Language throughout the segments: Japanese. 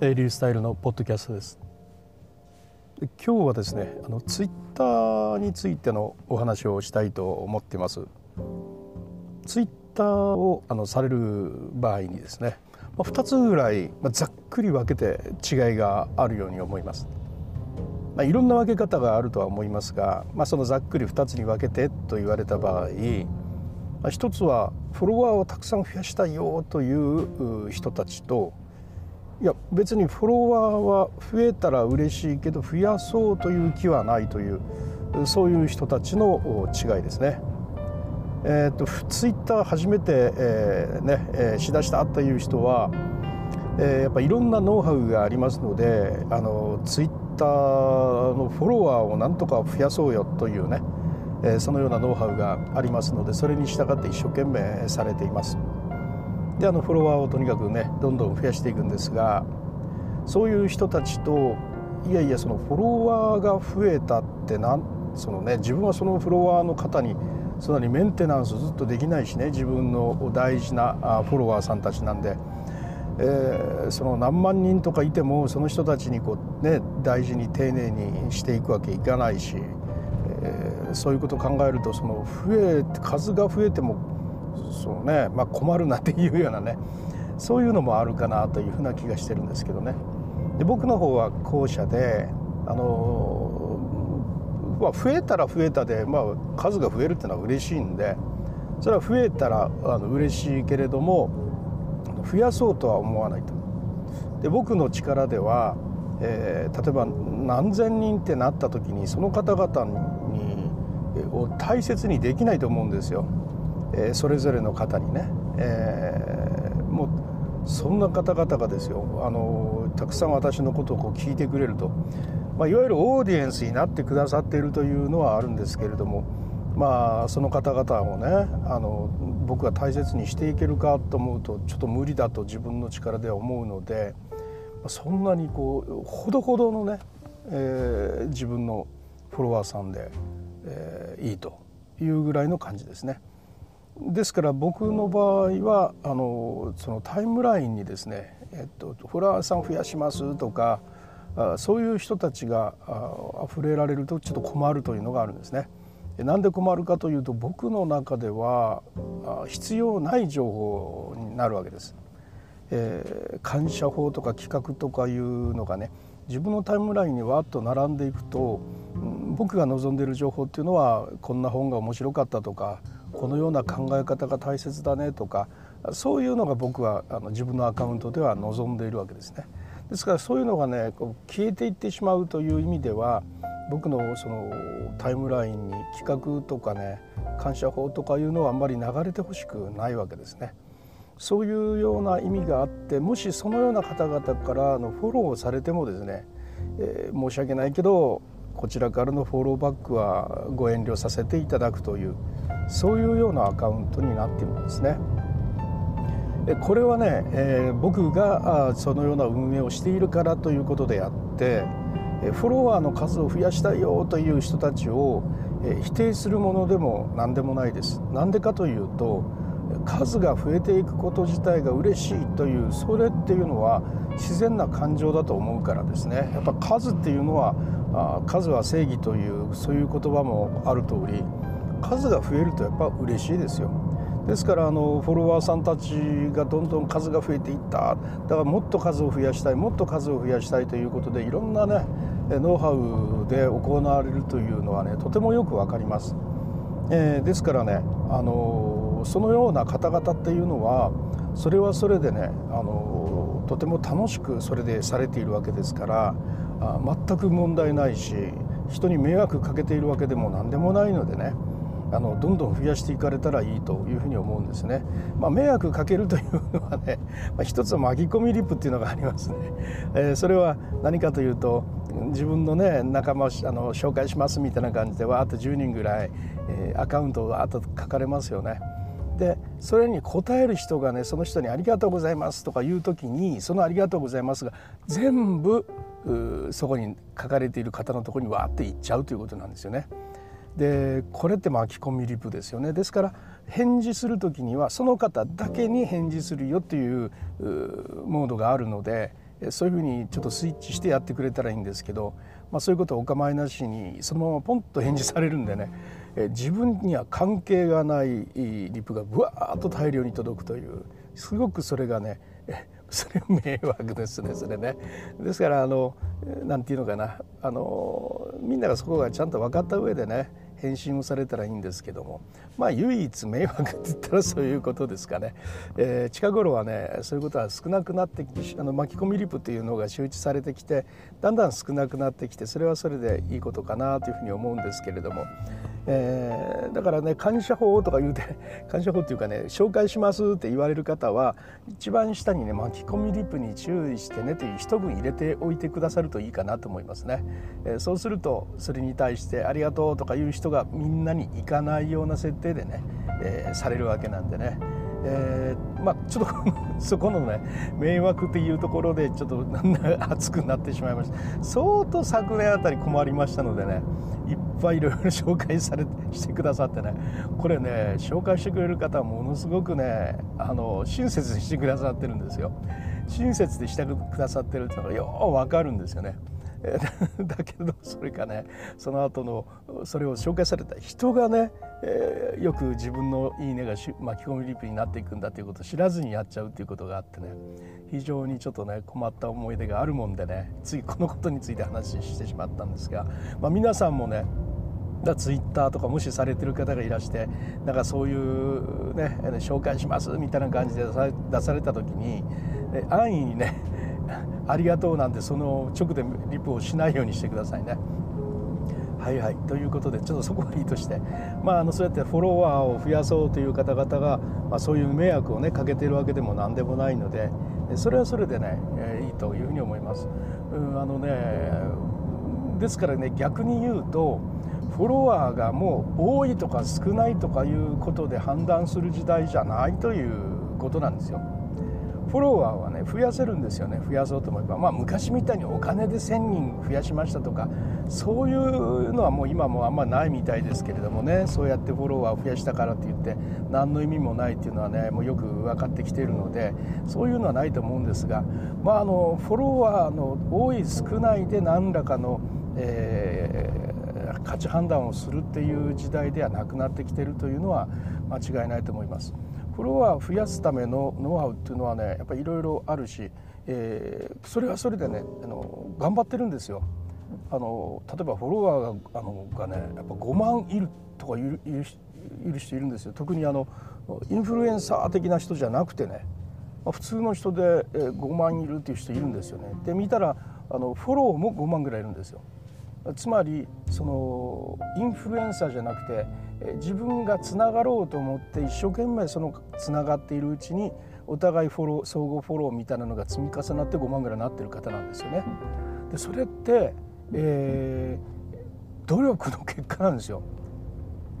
リュースタイルのポッドキャストです。今日はですねあのツイッターについてのお話をしたいと思っています。ツイッターをあのされる場合にですね、まあ、2つぐらい、まあ、ざっくり分けて違いがあるように思います。まあ、いろんな分け方があるとは思いますが、まあ、そのざっくり2つに分けてと言われた場合、まあ、一つはフォロワーをたくさん増やしたいよという人たちといや別にフォロワーは増えたら嬉しいけど増やそうという気はないというそういう人たちの違いですね。えーと、ツイッター初めて、えー、ねえー、しだしたという人は、えー、やっぱいろんなノウハウがありますのであのツイッターのフォロワーをなんとか増やそうよというね、えー、そのようなノウハウがありますのでそれに従って一生懸命されています。であのフォロワーをとにかくねどんどん増やしていくんですがそういう人たちといやいやそのフォロワーが増えたってなそのね自分はそのフォロワーの方にそんなにメンテナンスずっとできないしね自分の大事なフォロワーさんたちなんで、えー、その何万人とかいてもその人たちにこう、ね、大事に丁寧にしていくわけいかないし、えー、そういうことを考えるとその増え数が増えてもそうね、まあ、困るなっていうようなねそういうのもあるかなというふうな気がしてるんですけどね。で僕の方は後者であの、まあ、増えたら増えたで、まあ、数が増えるっていうのは嬉しいんでそれは増えたらあの嬉しいけれども増やそうとは思わないと。で僕の力では、えー、例えば何千人ってなった時にその方々にを大切にできないと思うんですよ。え、それぞれの方にね、えー、もうそんな方々がですよあのたくさん私のことをこう聞いてくれると、まあ、いわゆるオーディエンスになってくださっているというのはあるんですけれどもまあその方々をねあの僕が大切にしていけるかと思うとちょっと無理だと自分の力では思うのでそんなにこうほどほどのね、えー、自分のフォロワーさんで、えー、いいというぐらいの感じですね。ですから僕の場合はあのそのタイムラインにですね、えっと、フォロワーさん増やしますとかそういう人たちがあ溢れられるとちょっと困るというのがあるんですね。なんで困るかというと僕の中では必要ない情報になるわけです。えー、感謝法とか企画とかいうのがね自分のタイムラインにわっと並んでいくと僕が望んでいる情報っていうのはこんな本が面白かったとかこのような考え方が大切だねとかそういうのが僕はあの自分のアカウントでは望んでいるわけですね。ですからそういうのがねこう消えていってしまうという意味では僕のそのタイムラインに企画とかね感謝法とかいうのはあんまり流れてほしくないわけですね。そういうような意味があってもしそのような方々からのフォローをされてもですね、えー、申し訳ないけどこちらからのフォローバックはご遠慮させていただくというそういうようなアカウントになっているんですね。これはね、えー、僕がそのような運営をしているからということであってフォロワーの数を増やしたいよという人たちを否定するものでも何でもないです。なんでかというと数が増えていくこと自体が嬉しいというそれっていうのは自然な感情だと思うからですねやっぱ数っていうのは数は正義というそういう言葉もある通り数が増えるとやっぱ嬉しいですよ。ですからあのフォロワーさんたちがどんどん数が増えていっただからもっと数を増やしたいもっと数を増やしたいということでいろんなねノウハウで行われるというのはねとてもよく分かります。えー、ですからねあのそのような方々っていうのはそれはそれでねあのとても楽しくそれでされているわけですからあ全く問題ないし人に迷惑かけているわけでも何でもないのでねあのどんどん増やしていかれたらいいというふうに思うんですね。まあ、迷惑かけるというのはね、まあ、一つ巻き込みリップっていうのがありますね。えー、それは何かというと自分のね仲間をあの紹介しますみたいな感じでわーっと10人ぐらい、えー、アカウントをわーっと書かれますよね。でそれに答える人がねその人に「ありがとうございます」とか言う時にその「ありがとうございます」が全部そこに書かれている方のところにわーっていっちゃうということなんですよね。でこれって巻き込みリプですよねですから返事する時にはその方だけに返事するよっていうモードがあるのでそういうふうにちょっとスイッチしてやってくれたらいいんですけど、まあ、そういうことはお構いなしにそのままポンと返事されるんでね自分には関係がないリプがぶわーっと大量に届くというすごくそれがねそれ迷惑ですねそれね。ですからあのなんていうのかなあのみんながそこがちゃんと分かった上でね返信をされたらいいんですけども。まあ唯一迷惑って言ったらそういうことですかね、えー、近頃はねそういうことは少なくなってきてあの巻き込みリプというのが周知されてきてだんだん少なくなってきてそれはそれでいいことかなというふうに思うんですけれども。えー、だからね感謝法とか言うて 感謝法っていうかね紹介しますって言われる方は一番下にね巻き込みリップに注意してねという一文入れておいてくださるといいかなと思いますね、えー、そうするとそれに対してありがとうとかいう人がみんなに行かないような設定でね、えー、されるわけなんでね。えー、まあちょっと そこのね迷惑っていうところでちょっと熱くなってしまいました。相当昨年あたり困りましたのでねいっぱいいろいろ紹介されしてくださってねこれね紹介してくれる方はものすごくねあの親切にしてくださってるんですよ。親切でしてくださってるっていうのがよう分かるんですよね。だけどそれかねその後のそれを紹介された人がね、えー、よく自分の「いいね」が巻き込みリップになっていくんだということを知らずにやっちゃうということがあってね非常にちょっとね困った思い出があるもんでねついこのことについて話してしまったんですが、まあ、皆さんもねだツイッターとか無視されてる方がいらしてなんかそういうね紹介しますみたいな感じで出された時に安易にねありがとうなんてその直でリプをしないようにしてくださいね。はいはいということでちょっとそこはいいとして、まあ、あのそうやってフォロワーを増やそうという方々が、まあ、そういう迷惑をねかけてるわけでも何でもないのでそれはそれでね、え、いいというふうに思います。うんあのねですからね逆に言うとフォロワーがもう多いとか少ないとかいうことで判断する時代じゃないということなんですよ。フォロワーはね増やせるんですよね。増やそうと思えば。まあ昔みたいにお金で1,000人増やしましたとかそういうのはもう今もあんまないみたいですけれどもね。そうやってフォロワーを増やしたからといって何の意味もないっていうのはねもうよく分かってきているのでそういうのはないと思うんですがまああのフォロワーの多い少ないで何らかの、えー、価値判断をするっていう時代ではなくなってきてるというのは間違いないと思います。フォロワー増やすためのノウハウっていうのはねやっぱりいろいろあるし、えー、それはそれでねあの頑張ってるんですよ。あの例えばフォロワーがあのがねやっぱ5万いるとかいるいる人いるんですよ特にあのインフルエンサー的な人じゃなくてねま普通の人で5万いるっていう人いるんですよね。で見たらあのフォローも5万ぐらいいるんですよ。つまりそのインフルエンサーじゃなくて自分がつながろうと思って一生懸命そのつながっているうちにお互いフォロー相互フォローみたいなのが積み重なって5万ぐらいになってる方なんですよね。でそれって、えー、努力の結果なんですよ。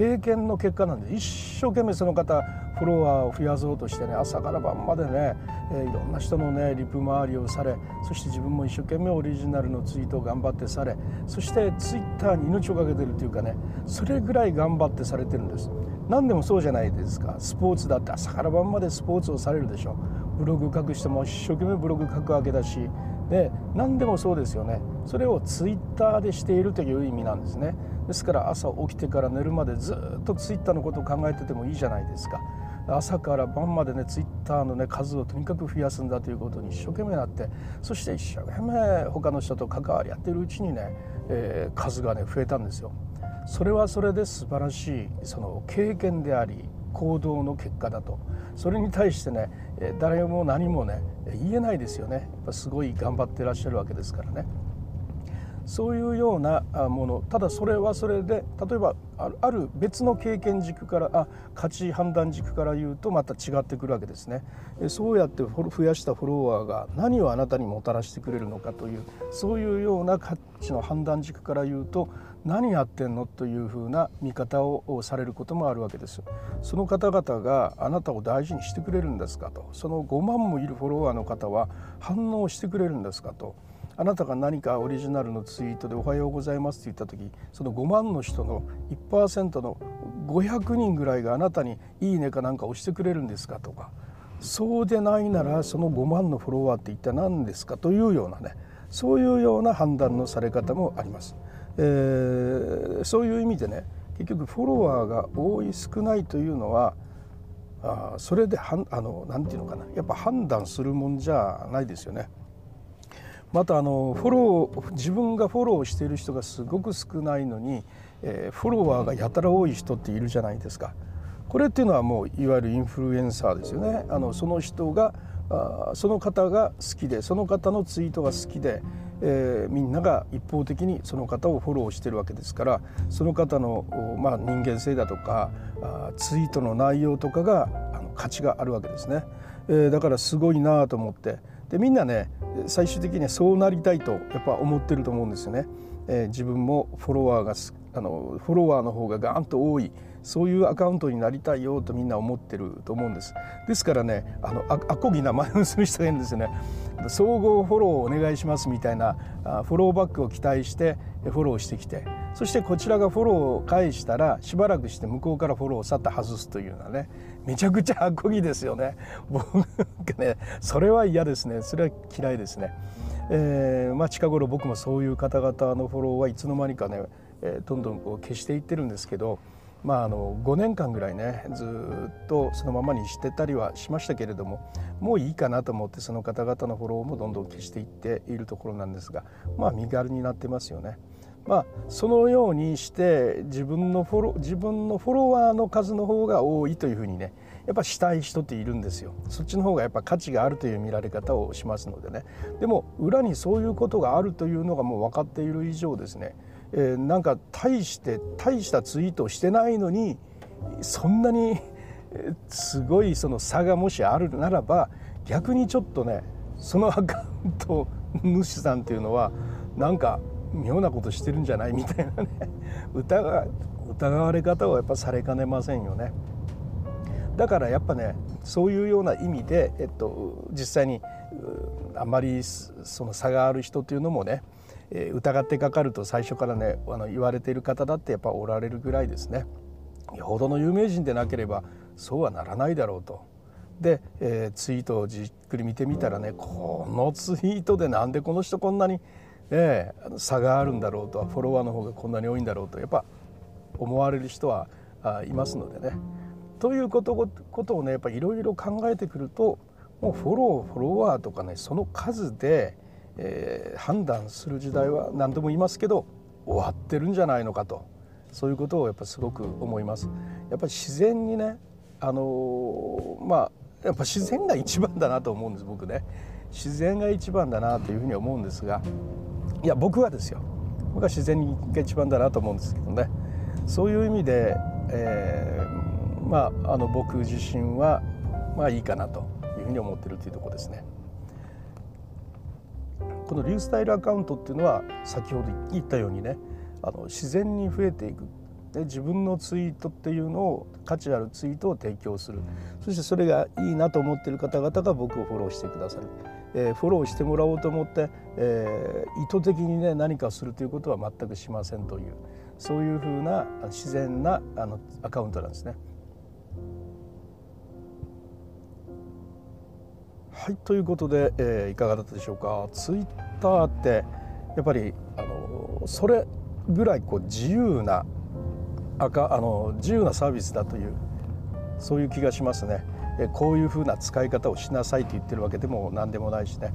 経験の結果なんで一生懸命その方フォロワーを増やそうとしてね朝から晩までね、え、いろんな人のねリプ回りをされそして自分も一生懸命オリジナルのツイートを頑張ってされそしてツイッターに命を懸けてるというかねそれぐらい頑張ってされてるんです。何でもそうじゃないですか。スポーツだって朝から晩までスポーツをされるでしょ。ブログ書く人も一生懸命ブログ書くわけだしで何でもそうですよね。それをツイッターでしているという意味なんですね。ですから朝起きてから寝るまでずっとツイッターのことを考えててもいいじゃないですか。朝から晩までねツイッターのね数をとにかく増やすんだということに一生懸命なってそして一生懸命他の人と関わり合ってるうちにね、えー、数がね増えたんですよ。それはそれで素晴らしいその経験であり行動の結果だと。それに対してね誰も何もね言えないですよね。やっぱすごい頑張ってらっしゃるわけですからね。そういうようなもの。ただそれはそれで例えばある別の経験軸からあ価値判断軸から言うとまた違ってくるわけですね。そうやって増やしたフォロワーが何をあなたにもたらしてくれるのかというそういうような価値の判断軸から言うと何やってんの？というふうな見方をされることもあるわけですその方々があなたを大事にしてくれるんですかと。その5万もいるフォロワーの方は反応してくれるんですかと。あなたが何かオリジナルのツイートで「おはようございます」って言った時その5万の人の1%の500人ぐらいがあなたに「いいね」かなんか押してくれるんですかとか。そうでないならその5万のフォロワーって一体何ですかというようなね。そういうような判断のされ方もあります。えー、そういう意味でね結局フォロワーが多い少ないというのはあそれではあのなんていうのかなやっぱ判断するもんじゃないですよね。またあのフォロー自分がフォローしている人がすごく少ないのに、えー、フォロワーがやたら多い人っているじゃないですか。これっていうのはもういわゆるインフルエンサーですよね。あのその人があその方が好きでその方のツイートが好きで、えー、みんなが一方的にその方をフォローしてるわけですからその方の、まあ、人間性だとかあツイートの内容とかがあの価値があるわけですね。えー、だからすごいなと思ってでみんなね最終的にはそうなりたいとやっぱ思ってると思うんですよね。えー、自分もフォロワーがあのフォロワーの方がガーンと多いそういうアカウントになりたいよとみんな思ってると思うんです。ですからねあのあこぎな真似をする人がいるんですよね。総合フォローをお願いしますみたいなフォローバックを期待してフォローしてきてそしてこちらがフォローを返したらしばらくして向こうからフォローをさっと外すというようなねめちゃくちゃあこぎですよね。僕ねそれは嫌ですね。それは嫌いですね、えー、まあ近頃僕もそういう方々のフォローはいつの間にかね、え、どんどんこう消していってるんですけどまあ、あの5年間ぐらいねずっとそのままにしてたりはしましたけれどももういいかなと思ってその方々のフォローもどんどん消していっているところなんですがまあ身軽になってますよね。まあ、そのようにして自分のフォロ自分のフォロワーの数の方が多いというふうにねやっぱしたい人っているんですよ。そっちの方がやっぱ価値があるという見られ方をしますのでね。でも裏にそういうことがあるというのがもう分かっている以上ですね。えー、なんか大して大したツイートしてないのにそんなにすごいその差がもしあるならば逆にちょっとねそのアカウント主さんっていうのはなんか妙なことしてるんじゃないみたいなね疑疑われ方をやっぱされかねませんよね。だからやっぱねそういうような意味で、えっと、実際にあまりその差がある人というのもねえ、疑ってかかると最初からねあの言われている方だってやっぱおられるぐらいですね。よほどの有名人でなければそうはならないだろうと。で、えー、ツイートをじっくり見てみたらねこのツイートでなんでこの人こんなに、ね、差があるんだろうとフォロワーの方がこんなに多いんだろうとやっぱ思われる人はいますのでね。ということことをねやっぱいろいろ考えてくるともうフォローフォロワーとかねその数でえー、判断する時代は何度も言いますけど終わってるんじゃないのかとそういうことをやっぱすごく思います。やっぱり自然にねあのー、まあやっぱ自然が一番だなと思うんです僕ね自然が一番だなというふうに思うんですがいや僕はですよ僕は自然が一番だなと思うんですけどねそういう意味で、えー、まああの僕自身はまあいいかなというふうに思ってるというところですね。このリュースタイルアカウントっていうのは先ほど言ったようにねあの自然に増えていく。で自分のツイートっていうのを価値あるツイートを提供する。そしてそれがいいなと思っている方々が僕をフォローしてくださる、えー、フォローしてもらおうと思って、えー、意図的にね何かするということは全くしませんという。そういうふうな自然なあのアカウントなんですね。はいということで、えー、いかがだったでしょうか？ツイッターってやっぱりあのそれぐらいこう自由な赤あの自由なサービスだというそういう気がしますね。えこういうふうな使い方をしなさいと言ってるわけでも何でもないしね、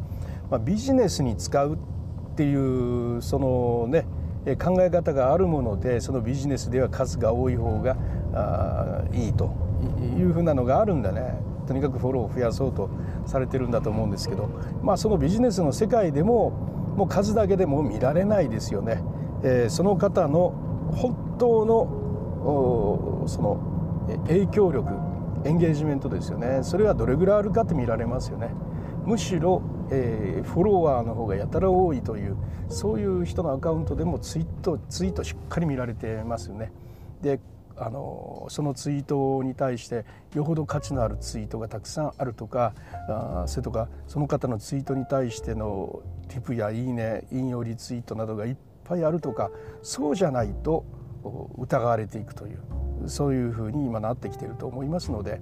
まあ、ビジネスに使うっていうそのね考え方があるものでそのビジネスでは数が多い方があいいというふうなのがあるんだね。とにかくフォローを増やそうとされてるんだと思うんですけど、まあ、そのビジネスの世界でももう数だけでも見られないですよね。えー、その方の本当のその影響力エンゲージメントですよねそれはどれぐらいあるかって見られますよね。むしろ、えー、フォロワーの方がやたら多いというそういう人のアカウントでもツイートツイートしっかり見られてますよね。であのそのツイートに対してよほど価値のあるツイートがたくさんあるとかあそれとかその方のツイートに対してのティプやいいね引用リツイートなどがいっぱいあるとかそうじゃないと疑われていくというそういうふうに今なってきていると思いますので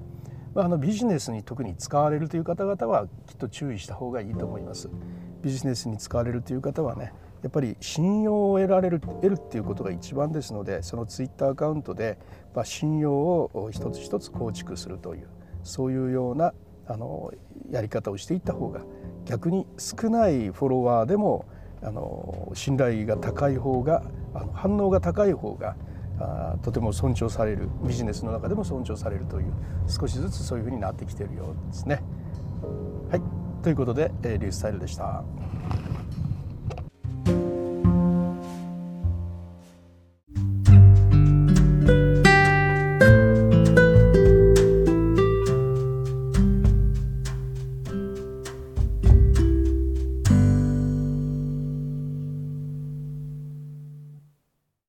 まあ、あのビジネスに特に使われるという方々はきっと注意した方がいいと思います。ビジネスに使われるという方はねやっぱり信用を得られる得るっていうことが一番ですのでそのツイッターアカウントで、まあ、信用を一つ一つ構築するというそういうようなあのやり方をしていった方が逆に少ないフォロワーでもあの信頼が高い方があの反応が高い方があとても尊重されるビジネスの中でも尊重されるという少しずつそういうふうになってきているようですね。はいということで、リュースタイルでした。